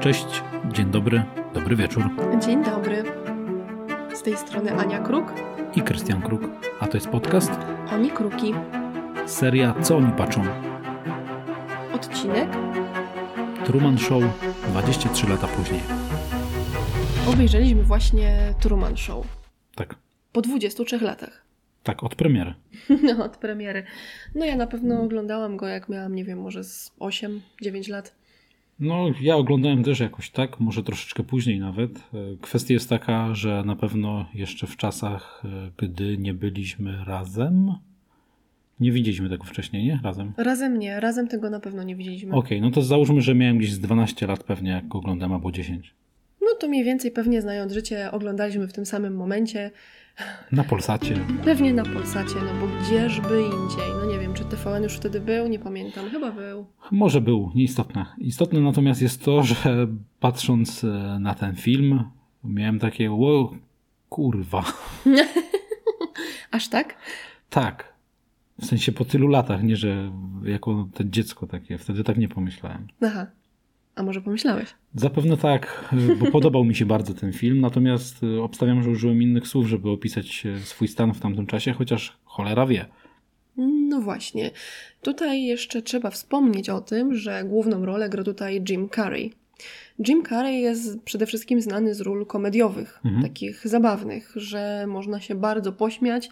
Cześć, dzień dobry, dobry wieczór. Dzień dobry. Z tej strony Ania Kruk. I Krystian Kruk. A to jest podcast? Oni Kruki. Seria Co oni patrzą? Odcinek? Truman Show 23 lata później. Obejrzeliśmy właśnie Truman Show. Tak. Po 23 latach. Tak, od premiery. No, od premiery. No ja na pewno oglądałam go jak miałam, nie wiem, może z 8-9 lat. No, ja oglądałem też jakoś tak, może troszeczkę później nawet. E, kwestia jest taka, że na pewno jeszcze w czasach, e, gdy nie byliśmy razem, nie widzieliśmy tego wcześniej, nie? Razem. Razem nie, razem tego na pewno nie widzieliśmy. Okej, okay, no to załóżmy, że miałem gdzieś z 12 lat pewnie, jak go oglądam, albo 10. No to mniej więcej pewnie znając życie oglądaliśmy w tym samym momencie. Na Polsacie. Pewnie na Polsacie, no bo gdzieżby indziej. No nie wiem, czy TVN już wtedy był, nie pamiętam, chyba był. Może był, nieistotne. Istotne natomiast jest to, że patrząc e, na ten film, miałem takie, o kurwa. Aż tak? Tak. W sensie po tylu latach, nie że jako to dziecko takie. Wtedy tak nie pomyślałem. Aha. A może pomyślałeś? Zapewne tak, bo podobał mi się bardzo ten film, natomiast e, obstawiam, że użyłem innych słów, żeby opisać e, swój stan w tamtym czasie, chociaż cholera wie. No właśnie. Tutaj jeszcze trzeba wspomnieć o tym, że główną rolę gra tutaj Jim Carrey. Jim Carrey jest przede wszystkim znany z ról komediowych, mhm. takich zabawnych, że można się bardzo pośmiać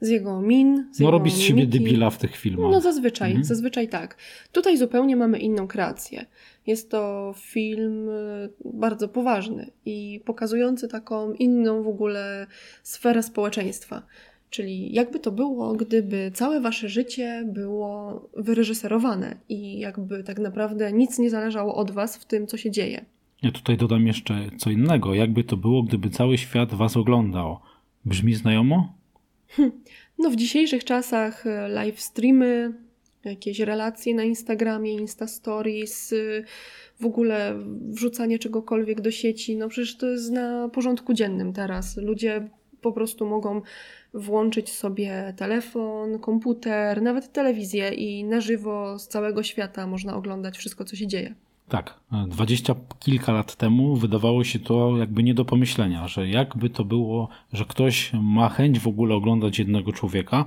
z jego min. Z no jego robi z siebie debila w tych filmach. No zazwyczaj, mhm. zazwyczaj tak. Tutaj zupełnie mamy inną kreację. Jest to film y, bardzo poważny i pokazujący taką inną w ogóle sferę społeczeństwa. Czyli jakby to było, gdyby całe wasze życie było wyreżyserowane i jakby tak naprawdę nic nie zależało od was w tym, co się dzieje. Ja tutaj dodam jeszcze co innego. Jakby to było, gdyby cały świat was oglądał. Brzmi znajomo? Hm. No w dzisiejszych czasach e, live streamy, jakieś relacje na Instagramie, Insta Stories, y, w ogóle wrzucanie czegokolwiek do sieci, no przecież to jest na porządku dziennym teraz. Ludzie po prostu mogą włączyć sobie telefon, komputer, nawet telewizję i na żywo z całego świata można oglądać wszystko, co się dzieje. Tak, dwadzieścia kilka lat temu wydawało się to jakby nie do pomyślenia, że jakby to było, że ktoś ma chęć w ogóle oglądać jednego człowieka.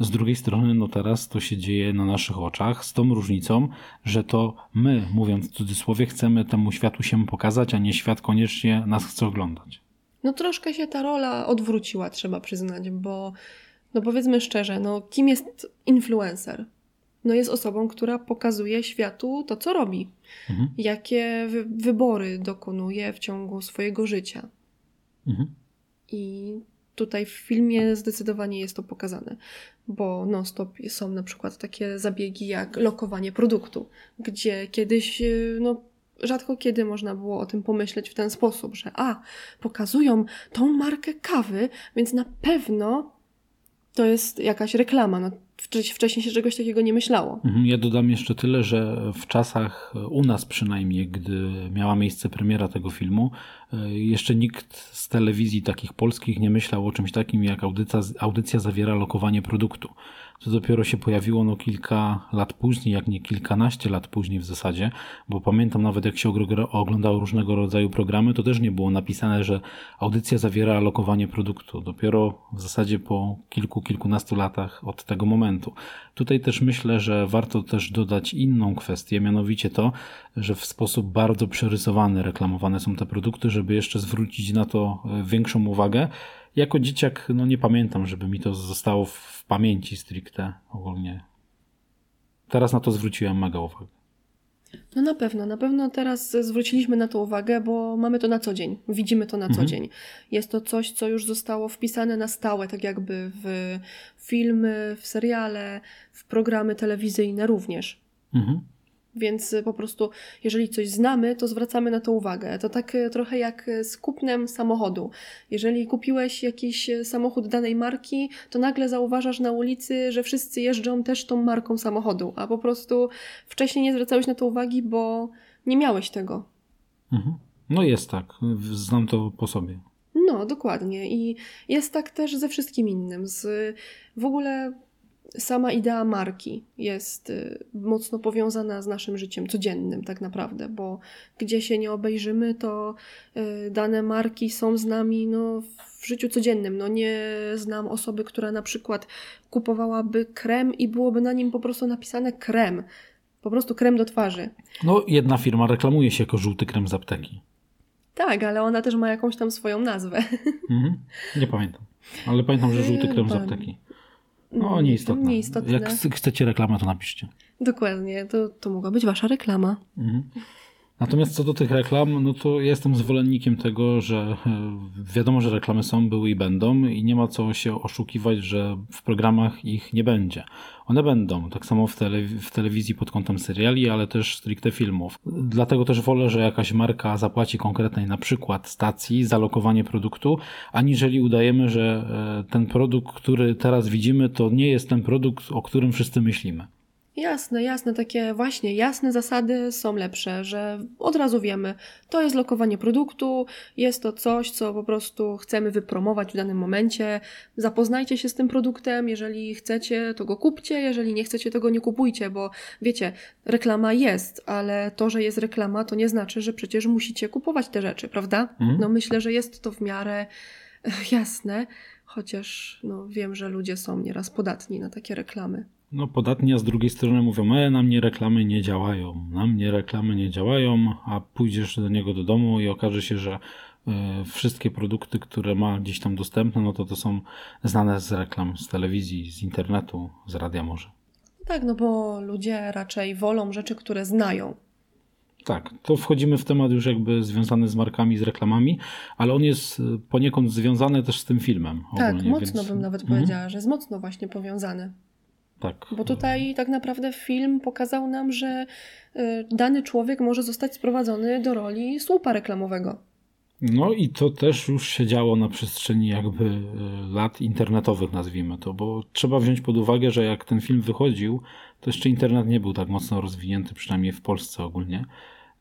Z drugiej strony, no teraz to się dzieje na naszych oczach, z tą różnicą, że to my, mówiąc w cudzysłowie, chcemy temu światu się pokazać, a nie świat koniecznie nas chce oglądać. No troszkę się ta rola odwróciła, trzeba przyznać, bo no powiedzmy szczerze, no kim jest influencer? No jest osobą, która pokazuje światu to, co robi. Mhm. Jakie wy wybory dokonuje w ciągu swojego życia. Mhm. I tutaj w filmie zdecydowanie jest to pokazane, bo non-stop są na przykład takie zabiegi jak lokowanie produktu, gdzie kiedyś no, rzadko kiedy można było o tym pomyśleć w ten sposób, że a, pokazują tą markę kawy, więc na pewno to jest jakaś reklama. No, wcześniej się czegoś takiego nie myślało. Mhm, ja dodam jeszcze tyle, że w czasach u nas przynajmniej, gdy miała miejsce premiera tego filmu, e, jeszcze nikt z telewizji takich polskich nie myślał o czymś takim jak audycja, audycja zawiera lokowanie produktu to dopiero się pojawiło no kilka lat później, jak nie kilkanaście lat później w zasadzie, bo pamiętam nawet jak się oglądało różnego rodzaju programy, to też nie było napisane, że audycja zawiera lokowanie produktu. Dopiero w zasadzie po kilku, kilkunastu latach od tego momentu. Tutaj też myślę, że warto też dodać inną kwestię, mianowicie to, że w sposób bardzo przerysowany reklamowane są te produkty, żeby jeszcze zwrócić na to e, większą uwagę. Jako dzieciak, no nie pamiętam, żeby mi to zostało w pamięci stricte ogólnie. Teraz na to zwróciłem mega uwagę. No na pewno, na pewno teraz zwróciliśmy na to uwagę, bo mamy to na co dzień, widzimy to na mhm. co dzień. Jest to coś, co już zostało wpisane na stałe, tak jakby w filmy, w seriale, w programy telewizyjne również. Mhm. Więc po prostu, jeżeli coś znamy, to zwracamy na to uwagę. To tak e, trochę jak z kupnem samochodu. Jeżeli kupiłeś jakiś samochód danej marki, to nagle zauważasz na ulicy, że wszyscy jeżdżą też tą marką samochodu, a po prostu wcześniej nie zwracałeś na to uwagi, bo nie miałeś tego. Mhm. No jest tak. Znam to po sobie. No, dokładnie. I jest tak też ze wszystkim innym. Z w ogóle sama idea marki jest y, mocno powiązana z naszym życiem codziennym, tak naprawdę, bo gdzie się nie obejrzymy, to y, dane marki są z nami no, w życiu codziennym. No, nie znam osoby, która na przykład kupowałaby krem i byłoby na nim po prostu napisane krem. Po prostu krem do twarzy. No, jedna firma reklamuje się jako żółty krem z apteki. Tak, ale ona też ma jakąś tam swoją nazwę. Mhm. Nie pamiętam. Ale pamiętam, że żółty krem z apteki. No, nieistotne. nieistotne. Jak chcecie reklamę, to napiszcie. Dokładnie, to, to mogła być wasza reklama. Mhm. Natomiast co do tych reklam, no to jestem zwolennikiem tego, że e, wiadomo, że reklamy są, były i będą i nie ma co się oszukiwać, że w programach ich nie będzie. One będą, tak samo w, w telewizji pod kątem seriali, ale też stricte filmów. Dlatego też wolę, że jakaś marka zapłaci konkretnej na przykład stacji za lokowanie produktu, aniżeli udajemy, że e, ten produkt, który teraz widzimy, to nie jest ten produkt, o którym wszyscy myślimy. Jasne, jasne, takie właśnie jasne zasady są lepsze, że od razu wiemy, to jest lokowanie produktu, jest to coś, co po prostu chcemy wypromować w danym momencie. Zapoznajcie się z tym produktem, jeżeli chcecie, to go kupcie, jeżeli nie chcecie, to go nie kupujcie, bo wiecie, reklama jest, ale to, że jest reklama, to nie znaczy, że przecież musicie kupować te rzeczy, prawda? Mhm. No myślę, że jest to w miarę jasne, chociaż no, wiem, że ludzie są nieraz podatni na takie reklamy no, podatni, a z drugiej strony mówią, e, na mnie reklamy nie działają, na mnie reklamy nie działają, a pójdziesz do niego do domu i okaże się, że y, wszystkie produkty, które ma gdzieś tam dostępne, no to to są znane z reklam, z telewizji, z internetu, z radia może. Tak, no bo ludzie raczej wolą rzeczy, które znają. Tak, to wchodzimy w temat już jakby związany z markami, z reklamami, ale on jest y, poniekąd związany też z tym filmem. Tak, ogólnie, mocno więc... bym nawet mhm. powiedziała, że jest mocno właśnie powiązany. Tak. Bo tutaj tak naprawdę film pokazał nam, że y, dany człowiek może zostać sprowadzony do roli słupa reklamowego. No i to też już się działo na przestrzeni jakby y, lat internetowych, nazwijmy to, bo trzeba wziąć pod uwagę, że jak ten film wychodził, to jeszcze internet nie był tak mocno rozwinięty, przynajmniej w Polsce ogólnie.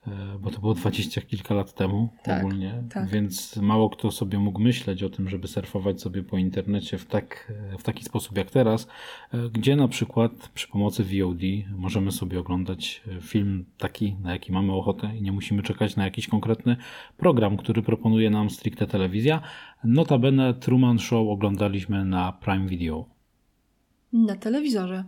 E, bo to było dwadzieścia kilka lat temu tak, ogólnie, tak. więc mało kto sobie mógł myśleć o tym, żeby surfować sobie po internecie w, tak, w taki sposób jak teraz, e, gdzie na przykład przy pomocy VOD możemy sobie oglądać e, film taki, na jaki mamy ochotę i nie musimy czekać na jakiś konkretny program, który proponuje nam stricte telewizja. Notabene Truman Show oglądaliśmy na Prime Video. Na telewizorze,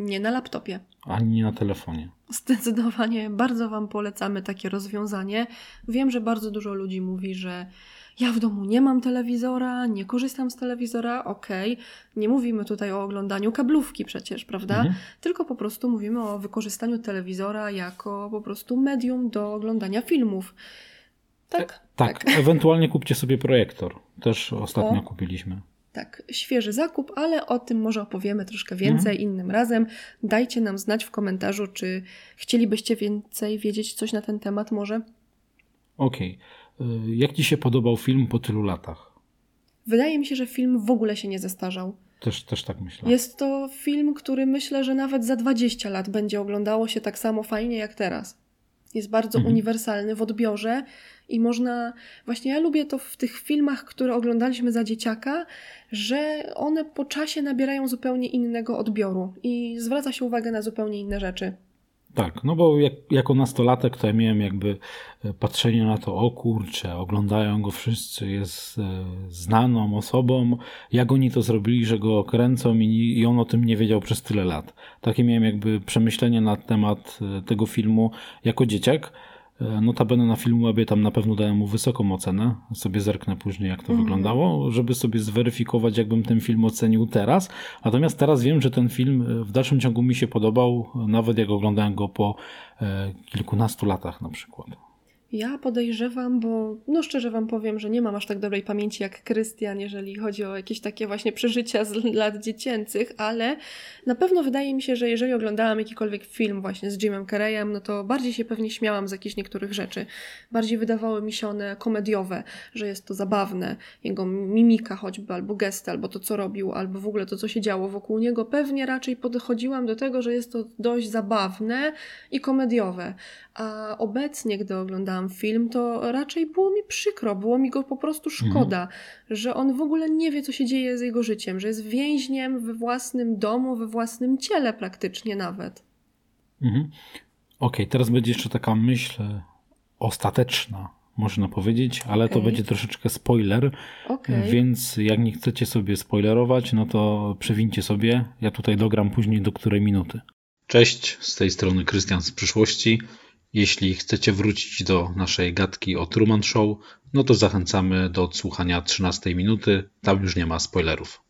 nie na laptopie. Ani nie na telefonie. Zdecydowanie bardzo Wam polecamy takie rozwiązanie. Wiem, że bardzo dużo ludzi mówi, że ja w domu nie mam telewizora, nie korzystam z telewizora. Okej, okay. nie mówimy tutaj o oglądaniu kablówki przecież, prawda? Mhm. Tylko po prostu mówimy o wykorzystaniu telewizora jako po prostu medium do oglądania filmów. Tak? E, tak. tak. Ewentualnie kupcie sobie projektor. Też ostatnio o. kupiliśmy. Tak, świeży zakup, ale o tym może opowiemy troszkę więcej mhm. innym razem. Dajcie nam znać w komentarzu, czy chcielibyście więcej wiedzieć coś na ten temat może. Okej. Okay. Jak Ci się podobał film po tylu latach? Wydaje mi się, że film w ogóle się nie zestarzał. Też, też tak myślę. Jest to film, który myślę, że nawet za 20 lat będzie oglądało się tak samo fajnie jak teraz. Jest bardzo mhm. uniwersalny w odbiorze i można. Właśnie ja lubię to w tych filmach, które oglądaliśmy za dzieciaka, że one po czasie nabierają zupełnie innego odbioru i zwraca się uwagę na zupełnie inne rzeczy. Tak, no bo jak, jako nastolatek to ja miałem jakby e, patrzenie na to, o kurczę, oglądają go wszyscy, jest e, znaną osobą, jak oni to zrobili, że go kręcą i, i on o tym nie wiedział przez tyle lat. Takie miałem jakby przemyślenie na temat e, tego filmu jako dzieciak. E, notabene na Filmwebie tam na pewno dałem mu wysoką ocenę. Sobie zerknę później, jak to mm. wyglądało, żeby sobie zweryfikować, jakbym ten film ocenił teraz. Natomiast teraz wiem, że ten film e, w dalszym ciągu mi się podobał, nawet jak oglądałem go po e, kilkunastu latach na przykład. Ja podejrzewam, bo no szczerze Wam powiem, że nie mam aż tak dobrej pamięci jak Krystian, jeżeli chodzi o jakieś takie właśnie przeżycia z lat dziecięcych, ale na pewno wydaje mi się, że jeżeli oglądałam jakikolwiek film właśnie z Jimem Carreyem, no to bardziej się pewnie śmiałam z jakichś niektórych rzeczy. Bardziej wydawały mi się one komediowe, że jest to zabawne. Jego mimika choćby, albo gesty, albo to co robił, albo w ogóle to co się działo wokół niego. Pewnie raczej podchodziłam do tego, że jest to dość zabawne i komediowe. A obecnie, gdy oglądałam oglądałam film, to raczej było mi przykro, było mi go po prostu szkoda, mhm. że on w ogóle nie wie, co się dzieje z jego życiem, że jest więźniem we własnym domu, we własnym ciele praktycznie nawet. Mhm. Okej, okay, teraz będzie jeszcze taka myśl ostateczna, można powiedzieć, ale okay. to będzie troszeczkę spoiler, okay. więc jak nie chcecie sobie spoilerować, no to przewincie sobie. Ja tutaj dogram później do której minuty. Cześć, z tej strony Krystian z przyszłości. Jeśli chcecie wrócić do naszej gadki o Truman Show, no to zachęcamy do odsłuchania 13 minuty. Tam już nie ma spoilerów.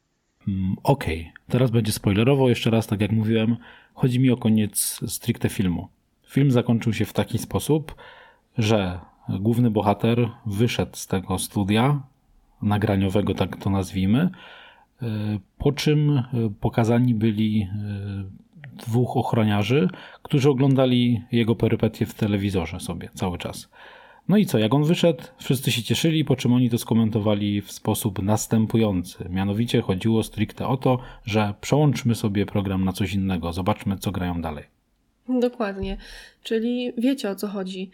Mm, okej, okay. teraz będzie spoilerowo. Jeszcze raz, tak jak mówiłem, chodzi mi o koniec stricte filmu. Film zakończył się w taki sposób, że główny bohater wyszedł z tego studia nagraniowego, tak to nazwijmy, e, po czym e, pokazani byli e, dwóch ochroniarzy, którzy oglądali jego perypetie w telewizorze sobie cały czas. No i co, jak on wyszedł, wszyscy się cieszyli, po czym oni to skomentowali w sposób następujący. Mianowicie chodziło stricte o to, że przełączmy sobie program na coś innego, zobaczmy, co grają dalej. Dokładnie. Czyli wiecie o co chodzi.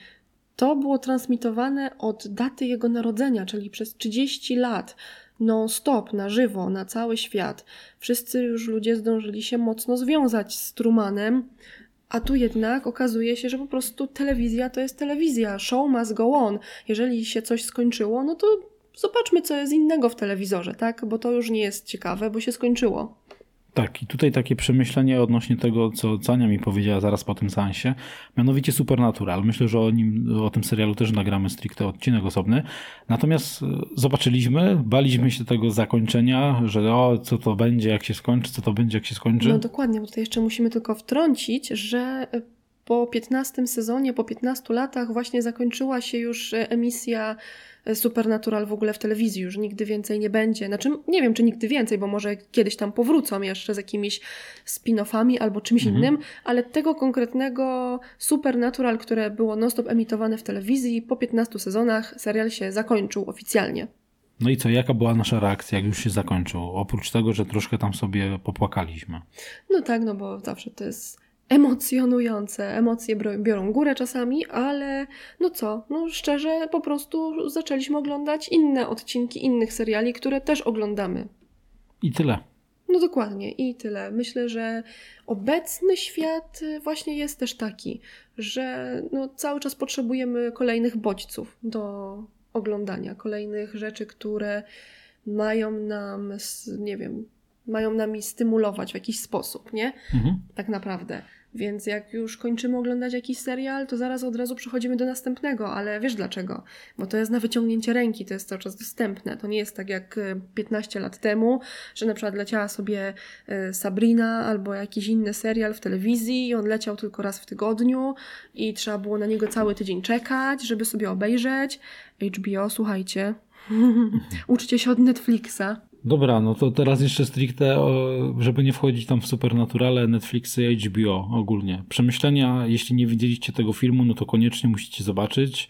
To było transmitowane od daty jego narodzenia, czyli przez 30 lat, non-stop, na żywo, na cały świat. Wszyscy już ludzie zdążyli się mocno związać z Trumanem, a tu jednak okazuje się, że po prostu telewizja to jest telewizja, show must go on. Jeżeli się coś skończyło, no to zobaczmy, co jest innego w telewizorze, tak? Bo to już nie jest ciekawe, bo się skończyło. Tak, i tutaj takie przemyślenie odnośnie tego, co Cania mi powiedziała zaraz po tym seansie, mianowicie Supernatural. Myślę, że o, nim, o tym serialu też nagramy stricte odcinek osobny. Natomiast e, zobaczyliśmy, baliśmy się tego zakończenia, że o, co to będzie, jak się skończy, co to będzie, jak się skończy. No dokładnie, bo tutaj jeszcze musimy tylko wtrącić, że po 15 sezonie, po 15 latach właśnie zakończyła się już e, emisja Supernatural w ogóle w telewizji już nigdy więcej nie będzie. Znaczy, nie wiem, czy nigdy więcej, bo może kiedyś tam powrócą jeszcze z jakimiś spin-offami albo czymś mhm. innym, ale tego konkretnego Supernatural, które było non-stop emitowane w telewizji, po 15 sezonach serial się zakończył oficjalnie. No i co, jaka była nasza reakcja, jak już się zakończył? Oprócz tego, że troszkę tam sobie popłakaliśmy. No tak, no bo zawsze to jest emocjonujące. Emocje biorą górę czasami, ale no co, no szczerze po prostu zaczęliśmy oglądać inne odcinki innych seriali, które też oglądamy. I tyle. No dokładnie, i tyle. Myślę, że obecny świat właśnie jest też taki, że no cały czas potrzebujemy kolejnych bodźców do oglądania, kolejnych rzeczy, które mają nam, nie wiem, mają nami stymulować w jakiś sposób, nie? Mhm. Tak naprawdę. Więc jak już kończymy oglądać jakiś serial, to zaraz od razu przechodzimy do następnego, ale wiesz dlaczego? Bo to jest na wyciągnięcie ręki, to jest cały czas dostępne. To nie jest tak jak 15 e, lat temu, że na przykład leciała sobie e, Sabrina albo jakiś inny serial w telewizji i on leciał tylko raz w tygodniu i trzeba było na niego cały tydzień czekać, żeby sobie obejrzeć. HBO, słuchajcie, uczcie się od Netflixa. Dobra, no to teraz jeszcze stricte, żeby nie wchodzić tam w supernaturale, Netflixy HBO ogólnie. Przemyślenia, jeśli nie widzieliście tego filmu, no to koniecznie musicie zobaczyć.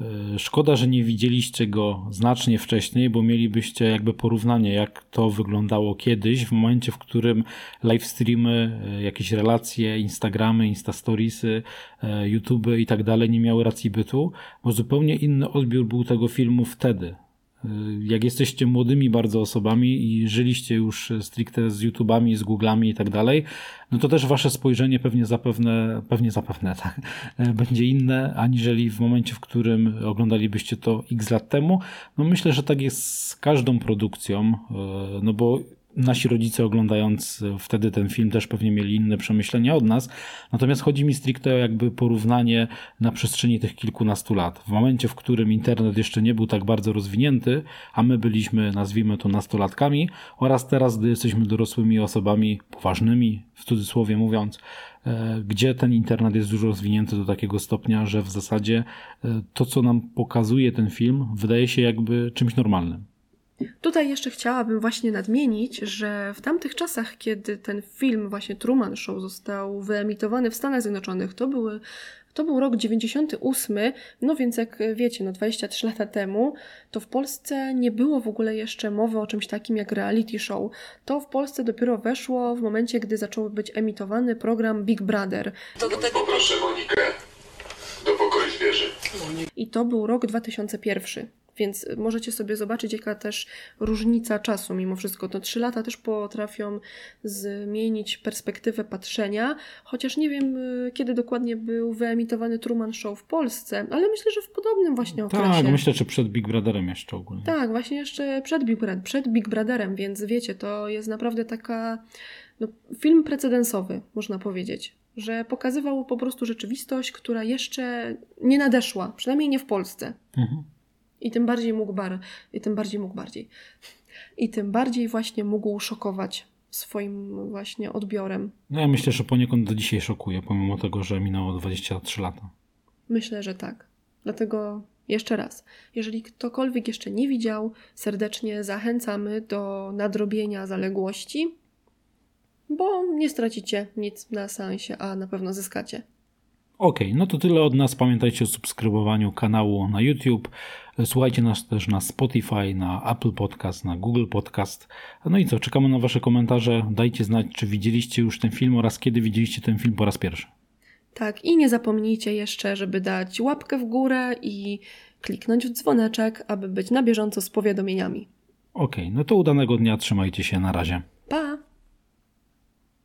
E, szkoda, że nie widzieliście go znacznie wcześniej, bo mielibyście jakby porównanie, jak to wyglądało kiedyś, w momencie, w którym live streamy, e, jakieś relacje, Instagramy, Instastoriesy, e, YouTube i tak dalej nie miały racji bytu, bo zupełnie inny odbiór był tego filmu wtedy. Y, jak jesteście młodymi bardzo osobami i żyliście już stricte z YouTubami, z Googlami i tak dalej, no to też wasze spojrzenie pewnie zapewne, pewnie zapewne tak, będzie inne, aniżeli w momencie, w którym oglądalibyście to x lat temu. No myślę, że tak jest z każdą produkcją, y, no bo nasi rodzice oglądając wtedy ten film też pewnie mieli inne przemyślenia od nas. Natomiast chodzi mi stricte o jakby porównanie na przestrzeni tych kilkunastu lat. W momencie, w którym internet jeszcze nie był tak bardzo rozwinięty, a my byliśmy, nazwijmy to, nastolatkami, oraz teraz, gdy jesteśmy dorosłymi osobami poważnymi, w cudzysłowie mówiąc, e, gdzie ten internet jest dużo rozwinięty do takiego stopnia, że w zasadzie e, to, co nam pokazuje ten film, wydaje się jakby czymś normalnym. Tutaj jeszcze chciałabym właśnie nadmienić, że w tamtych czasach, kiedy ten film, właśnie Truman Show, został wyemitowany w Stanach Zjednoczonych, to były to był rok 98, no więc jak wiecie, no 23 lata temu, to w Polsce nie było w ogóle jeszcze mowy o czymś takim jak reality show. To w Polsce dopiero weszło w momencie, gdy zaczął być emitowany program Big Brother. To do tego... Poproszę Monikę do pokoju zwierzę. I i to był rok 2001. Więc możecie sobie zobaczyć, jaka też różnica czasu mimo wszystko. To trzy lata też potrafią zmienić perspektywę patrzenia, chociaż nie wiem, y, kiedy dokładnie był wyemitowany Truman Show w Polsce, ale myślę, że w podobnym właśnie okresie. Tak, myślę, że przed Big Brotherem jeszcze ogólnie. Tak, właśnie jeszcze przed Big, przed Big Brotherem, więc wiecie, to jest naprawdę taka no, film precedensowy, można powiedzieć że pokazywał po prostu rzeczywistość, która jeszcze nie nadeszła, przynajmniej nie w Polsce. Mhm. I tym bardziej mógł bar, i tym bardziej mógł bardziej. I tym bardziej właśnie mógł szokować swoim właśnie odbiorem. No ja myślę, że poniekąd do dzisiaj szokuje, pomimo tego, że minęło 23 lata. Myślę, że tak. Dlatego jeszcze raz, jeżeli ktokolwiek jeszcze nie widział, serdecznie zachęcamy do nadrobienia zaległości, bo nie stracicie nic na sensie, a na pewno zyskacie. Ok, no to tyle od nas. Pamiętajcie o subskrybowaniu kanału na YouTube. Słuchajcie nas też na Spotify, na Apple Podcast, na Google Podcast. No i co, czekamy na Wasze komentarze. Dajcie znać, czy widzieliście już ten film oraz kiedy widzieliście ten film po raz pierwszy. Tak, i nie zapomnijcie jeszcze, żeby dać łapkę w górę i kliknąć w dzwoneczek, aby być na bieżąco z powiadomieniami. Ok, no to udanego dnia, trzymajcie się, na razie.